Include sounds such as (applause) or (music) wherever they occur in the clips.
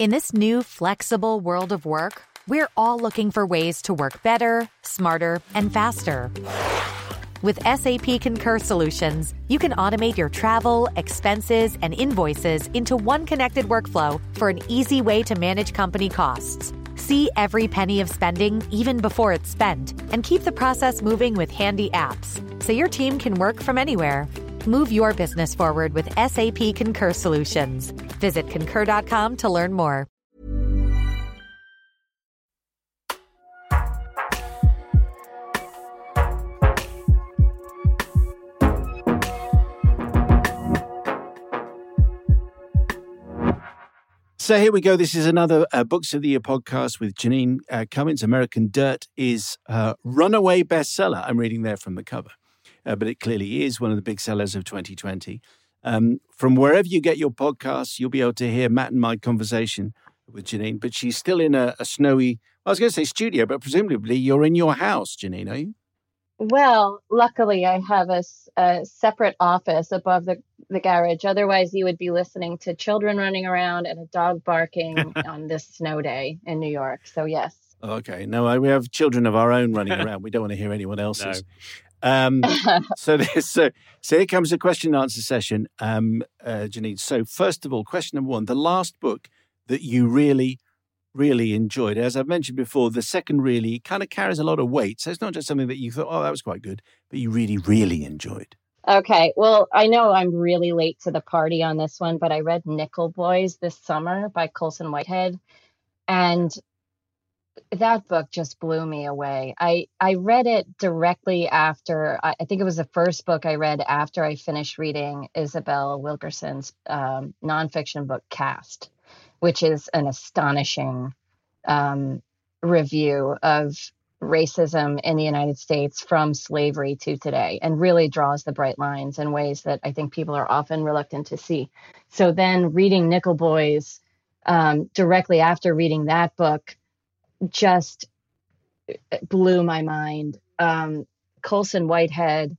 In this new, flexible world of work, we're all looking for ways to work better, smarter, and faster. With SAP Concur Solutions, you can automate your travel, expenses, and invoices into one connected workflow for an easy way to manage company costs. See every penny of spending even before it's spent, and keep the process moving with handy apps so your team can work from anywhere. Move your business forward with SAP Concur Solutions. Visit concur.com to learn more. So here we go. This is another uh, Books of the Year podcast with Jeanine uh, Cummins. American Dirt is a runaway bestseller. I'm reading there from the cover, uh, but it clearly is one of the big sellers of 2020. Um, from wherever you get your podcasts, you'll be able to hear Matt and my conversation with Jeanine. But she's still in a, a snowy, I was going to say studio, but presumably you're in your house, Jeanine, are you? Well, luckily, I have a, a, separate office above the, the garage. Otherwise, you would be listening to children running around and a dog barking (laughs) on this snow day in New York. So, yes. Okay. No, we have children of our own running (laughs) around. We don't want to hear anyone else's. Um, (laughs) so, this, so, so here comes a question and answer session, um, uh, Jeanine. So, first of all, question number one the last book that you really really enjoyed. As I've mentioned before, the second really kind of carries a lot of weight. So it's not just something that you thought, oh, that was quite good, but you really, really enjoyed. Okay. Well, I know I'm really late to the party on this one, but I read Nickel Boys this summer by Colson Whitehead. And that book just blew me away. I, I read it directly after, I, I think it was the first book I read after I finished reading Isabel Wilkerson's um, nonfiction book, Caste, which is an astonishing um, review of racism in the United States from slavery to today and really draws the bright lines in ways that I think people are often reluctant to see. So then reading Nickel Boys um, directly after reading that book just blew my mind. Um, Colson Whitehead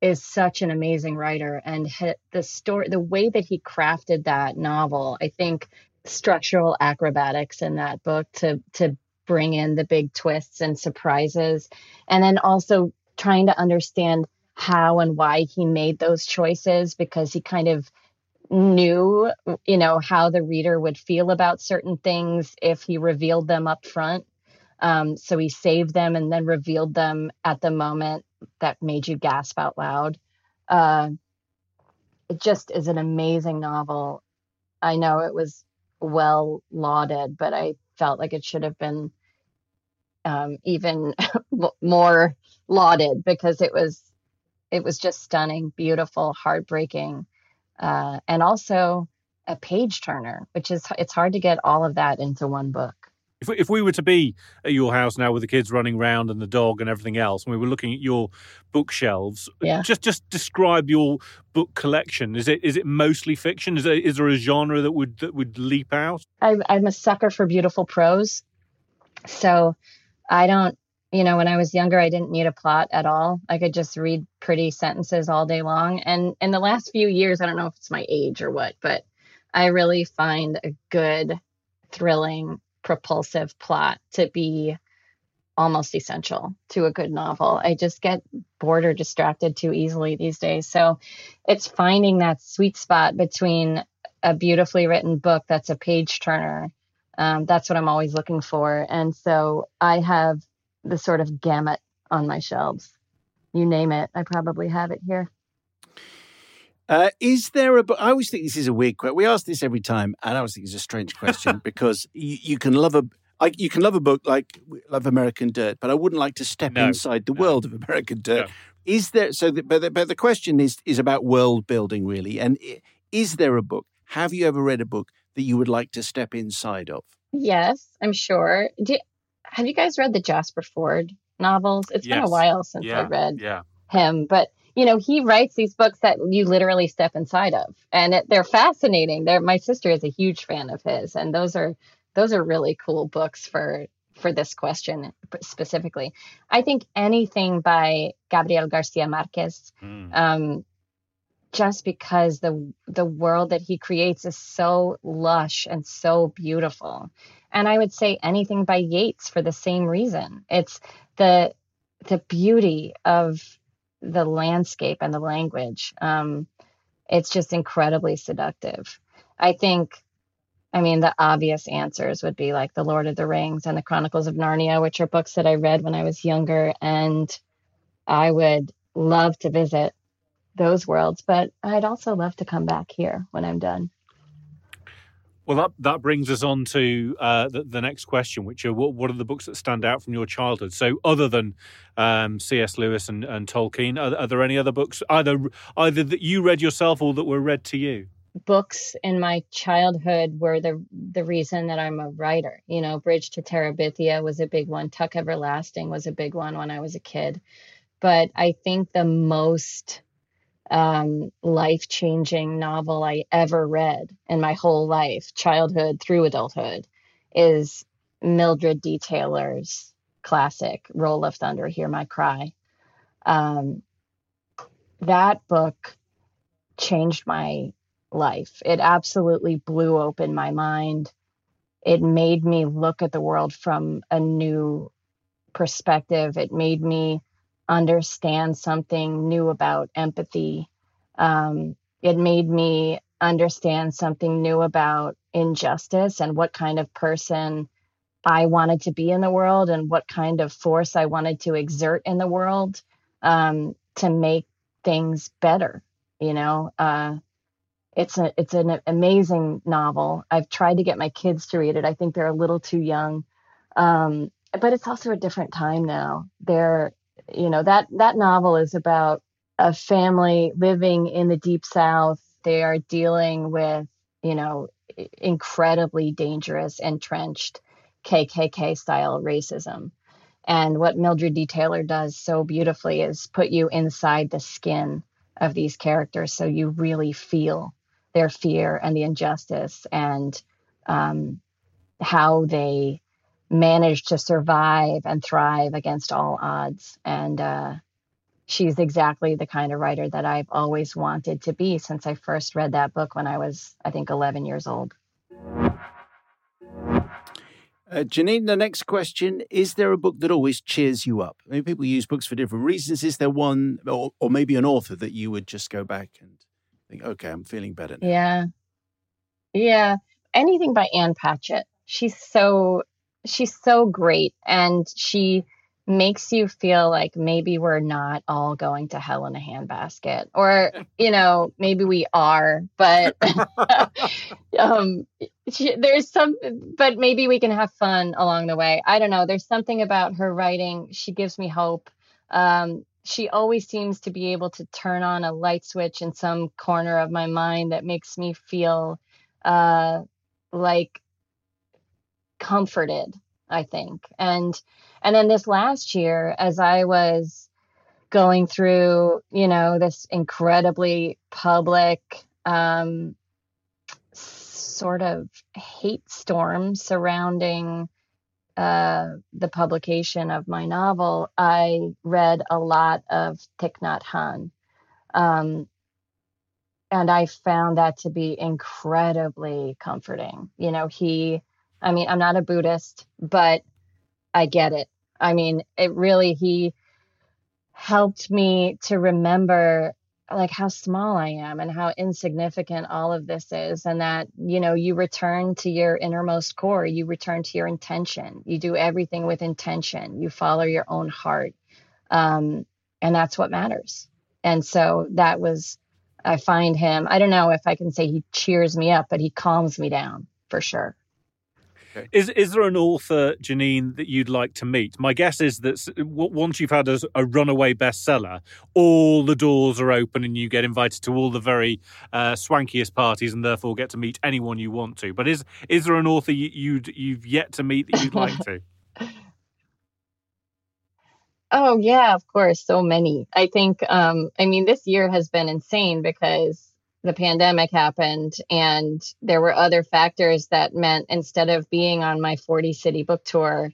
is such an amazing writer and the story the way that he crafted that novel i think structural acrobatics in that book to to bring in the big twists and surprises and then also trying to understand how and why he made those choices because he kind of knew you know how the reader would feel about certain things if he revealed them up front. Um, so he saved them and then revealed them at the moment that made you gasp out loud. Uh, it just is an amazing novel. I know it was well lauded, but I felt like it should have been um, even (laughs) more lauded because it was it was just stunning, beautiful, heartbreaking, uh, and also a page turner, which is it's hard to get all of that into one book if we, if we were to be at your house now with the kids running around and the dog and everything else, and we were looking at your bookshelves, yeah. just just describe your book collection. Is it is it mostly fiction? Is there, is there a genre that would that would leap out? I'm, I'm a sucker for beautiful prose, so I don't. You know, when I was younger, I didn't need a plot at all. I could just read pretty sentences all day long. And in the last few years, I don't know if it's my age or what, but I really find a good, thrilling propulsive plot to be almost essential to a good novel. I just get bored or distracted too easily these days. So it's finding that sweet spot between a beautifully written book that's a page turner. Um, that's what I'm always looking for. And so I have the sort of gamut on my shelves. You name it, I probably have it here. Uh, is there a book? I always think this is a weird question. We ask this every time, and I always think it's a strange question (laughs) because you, you, can love a I, you can love a book like love American Dirt, but I wouldn't like to step no, inside the no. world of American Dirt. No. Is there so? The, but, the, but the question is is about world building really, and is there a book? Have you ever read a book that you would like to step inside of? Yes, I'm sure. Do, have you guys read the Jasper Fforde novels? It's yes. been a while since yeah. I read yeah. him, but you know, he writes these books that you literally step inside of, and it, they're fascinating. They're, my sister is a huge fan of his, and those are those are really cool books for for this question specifically. I think anything by Gabriel Garcia Marquez, mm. um, just because the the world that he creates is so lush and so beautiful. And I would say anything by Yeats for the same reason. It's the the beauty of the landscape and the language. Um, it's just incredibly seductive. I think, I mean, the obvious answers would be like The Lord of the Rings and The Chronicles of Narnia, which are books that I read when I was younger. And I would love to visit those worlds, but I'd also love to come back here when I'm done. Well, that that brings us on to uh, the, the, next question, which are what, what are the books that stand out from your childhood? So, other than um, C.S. Lewis and, and Tolkien, are, are, there any other books either either that you read yourself or that were read to you? Books in my childhood were the the reason that I'm a writer. You know, Bridge to Terabithia was a big one. Tuck Everlasting was a big one when I was a kid. But I think the most um, life changing novel I ever read in my whole life, childhood through adulthood, is Mildred D. Taylor's classic, Roll of Thunder, Hear My Cry. Um, that book changed my life. It absolutely blew open my mind. It made me look at the world from a new perspective. It made me understand something new about empathy. Um, it made me understand something new about injustice and what kind of person I wanted to be in the world and what kind of force I wanted to exert in the world um, to make things better. You know, uh, it's a it's an amazing novel. I've tried to get my kids to read it. I think they're a little too young, um, but it's also a different time now. They're you know that that novel is about a family living in the deep south. They are dealing with you know incredibly dangerous entrenched kkk style racism. And what mildred d. Taylor does so beautifully is put you inside the skin of these characters so you really feel their fear and the injustice and um, how they managed to survive and thrive against all odds. And uh, she's exactly the kind of writer that I've always wanted to be since I first read that book when I was, I think, 11 years old. Uh, Jeanine, the next question Is there a book that always cheers you up? I mean, people use books for different reasons. Is there one, or, or maybe an author that you would just go back and think, okay, I'm feeling better now? Yeah. Yeah. Anything by Ann Patchett. She's so she's so great and she makes you feel like maybe we're not all going to hell in a handbasket or you know maybe we are but (laughs) (laughs) um she, there's some but maybe we can have fun along the way. I don't know. There's something about her writing. She gives me hope. Um she always seems to be able to turn on a light switch in some corner of my mind that makes me feel uh like comforted i think and and then this last year as i was going through you know this incredibly public um sort of hate storm surrounding uh, the publication of my novel, I read a lot of Thich Nhat Hanh. Um, and I found that to be incredibly comforting. You know, he I mean, I'm not a Buddhist, but I get it. I mean, it really, he helped me to remember like how small I am and how insignificant all of this is. And that, you know, you return to your innermost core, you return to your intention, you do everything with intention, you follow your own heart. Um, and that's what matters. And so that was, I find him, I don't know if I can say he cheers me up, but he calms me down for sure. Okay. Is is there an author, Jeanine, that you'd like to meet? My guess is that once you've had a, a runaway bestseller, all the doors are open and you get invited to all the very uh, swankiest parties, and therefore get to meet anyone you want to. But is is there an author you, you'd you've yet to meet that you'd like to? (laughs) Oh yeah, of course, so many. I think um I mean this year has been insane because the pandemic happened and there were other factors that meant instead of being on my 40 city book tour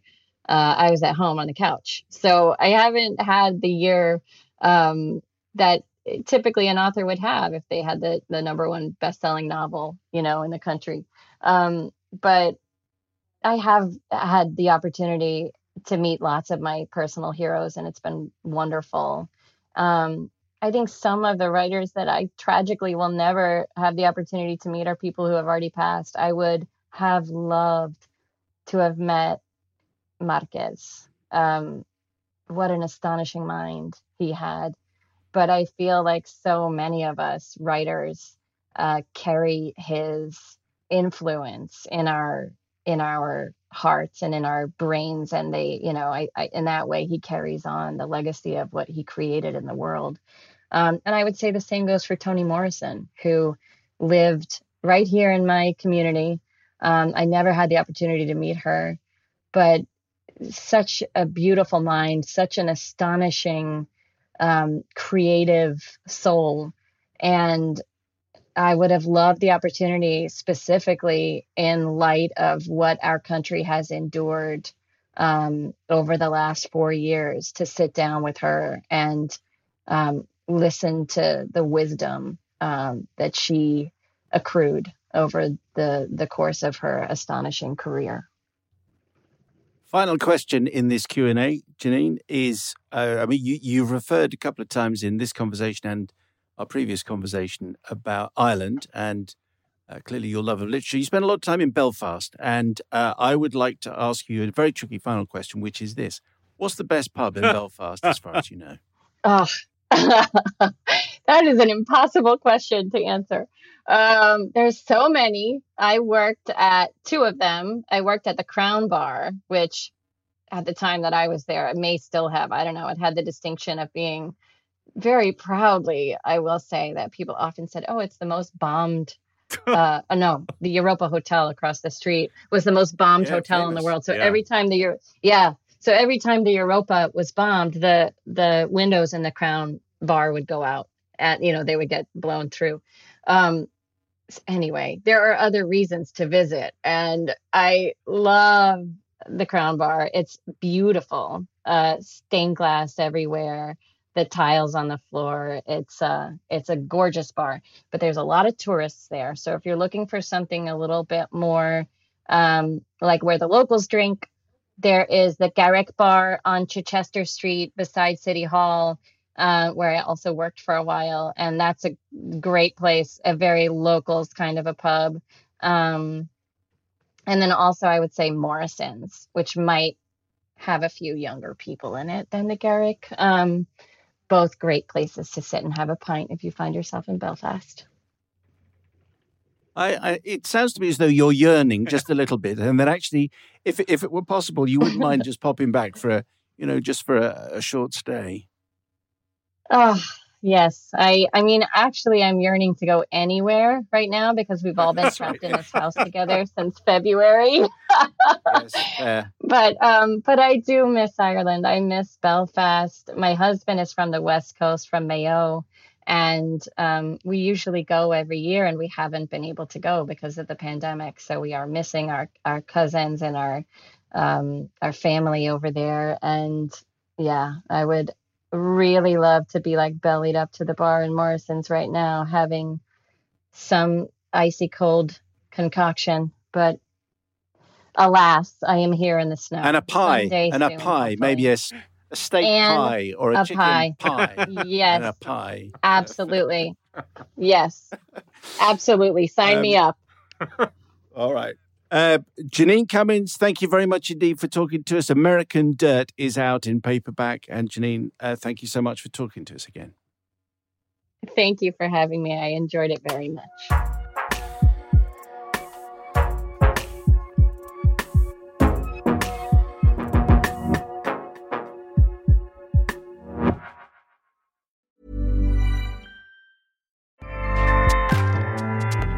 uh, i was at home on the couch so i haven't had the year um, that typically an author would have if they had the the number one best selling novel, you know, in the country. Um, but I have had the opportunity to meet lots of my personal heroes, and it's been wonderful. Um, I think some of the writers that I tragically will never have the opportunity to meet are people who have already passed. I would have loved to have met Marquez. Um, what an astonishing mind he had. But I feel like so many of us writers uh, carry his influence in our in our hearts and in our brains and they you know I, I, in that way he carries on the legacy of what he created in the world um, and i would say the same goes for toni morrison who lived right here in my community. Um, i never had the opportunity to meet her but such a beautiful mind such an astonishing um, creative soul. And I would have loved the opportunity, specifically in light of what our country has endured um, over the last four years, to sit down with her and um, listen to the wisdom um, that she accrued over the the course of her astonishing career. Final question in this Q and A, Jeanine, is: uh, I mean, you, you've referred a couple of times in this conversation and our previous conversation about Ireland and uh, clearly your love of literature. You spent a lot of time in Belfast, and uh, I would like to ask you a very tricky final question, which is this: What's the best pub in (laughs) Belfast, as far as you know? Oh, (laughs) that is an impossible question to answer. Um, there's so many. I worked at two of them. I worked at the Crown Bar, which at the time that I was there, it may still have. I don't know. It had the distinction of being very proudly, I will say that people often said, "Oh, it's the most bombed." (laughs) uh, uh, no, the Europa Hotel across the street was the most bombed yeah, hotel famous. in the world. So yeah. every time the Euro- yeah, so every time the Europa was bombed, the the windows in the Crown Bar would go out, and you know they would get blown through. Um, anyway, there are other reasons to visit, and I love the Crown Bar. It's beautiful, uh, stained glass everywhere the tiles on the floor. It's a uh, it's a gorgeous bar, but there's a lot of tourists there. So if you're looking for something a little bit more um, like where the locals drink, there is the Garrick Bar on Chichester Street beside City Hall, uh, where I also worked for a while, and that's a great place, a very locals kind of a pub. Um, and then also I would say Morrison's, which might have a few younger people in it than the Garrick. Um, both great places to sit and have a pint if you find yourself in Belfast. I, I, it sounds to me as though you're yearning (laughs) just a little bit, and that actually, if if it were possible, you wouldn't mind just popping back for a, you know, just for a, a short stay. Oh, Yes, I I mean actually I'm yearning to go anywhere right now because we've all been (laughs) trapped in this house together since February. yes. (laughs) But um but I do miss Ireland. I miss Belfast. My husband is from the West Coast from Mayo and um, we usually go every year and we haven't been able to go because of the pandemic so we are missing our our cousins and our um, our family over there and yeah i would really love to be like bellied up to the bar in Morrison's right now, having some icy cold concoction. But alas, I am here in the snow. And a pie. and a pie. Maybe a, a steak and pie or a, a chicken pie. pie. (laughs) yes. And a pie. Absolutely. yes. Absolutely. Sign um, me up. (laughs) All right. Uh, Jeanine Cummins, thank you very much indeed for talking to us. American Dirt is out in paperback. And Jeanine, uh, thank you so much for talking to us again. Thank you for having me. I enjoyed it very much.